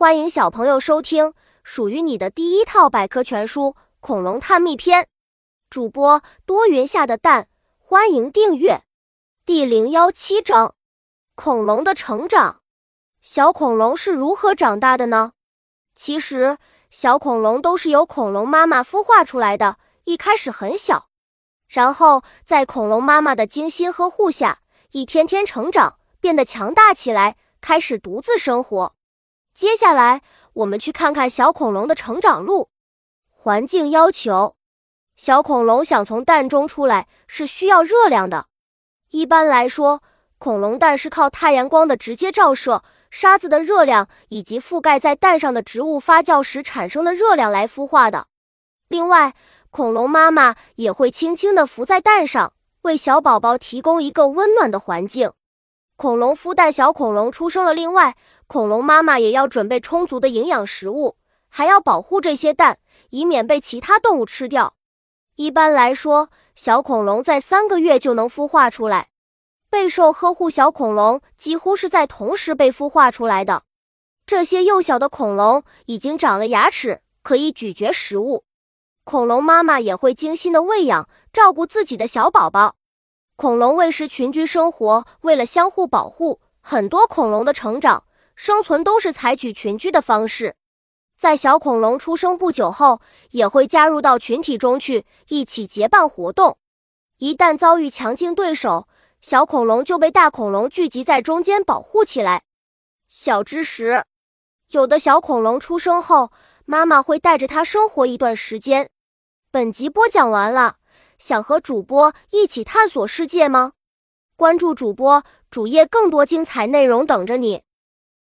欢迎小朋友收听属于你的第一套百科全书《恐龙探秘篇》，主播多云下的蛋，欢迎订阅。第零幺七章：恐龙的成长。小恐龙是如何长大的呢？其实，小恐龙都是由恐龙妈妈孵化出来的，一开始很小，然后在恐龙妈妈的精心呵护下，一天天成长，变得强大起来，开始独自生活。接下来，我们去看看小恐龙的成长路。环境要求：小恐龙想从蛋中出来是需要热量的。一般来说，恐龙蛋是靠太阳光的直接照射、沙子的热量以及覆盖在蛋上的植物发酵时产生的热量来孵化的。另外，恐龙妈妈也会轻轻地伏在蛋上，为小宝宝提供一个温暖的环境。恐龙孵蛋，小恐龙出生了。另外，恐龙妈妈也要准备充足的营养食物，还要保护这些蛋，以免被其他动物吃掉。一般来说，小恐龙在三个月就能孵化出来。备受呵护小恐龙几乎是在同时被孵化出来的。这些幼小的恐龙已经长了牙齿，可以咀嚼食物。恐龙妈妈也会精心的喂养、照顾自己的小宝宝。恐龙喂食群居生活，为了相互保护，很多恐龙的成长。生存都是采取群居的方式，在小恐龙出生不久后，也会加入到群体中去，一起结伴活动。一旦遭遇强劲对手，小恐龙就被大恐龙聚集在中间保护起来。小知识：有的小恐龙出生后，妈妈会带着它生活一段时间。本集播讲完了，想和主播一起探索世界吗？关注主播主页，更多精彩内容等着你。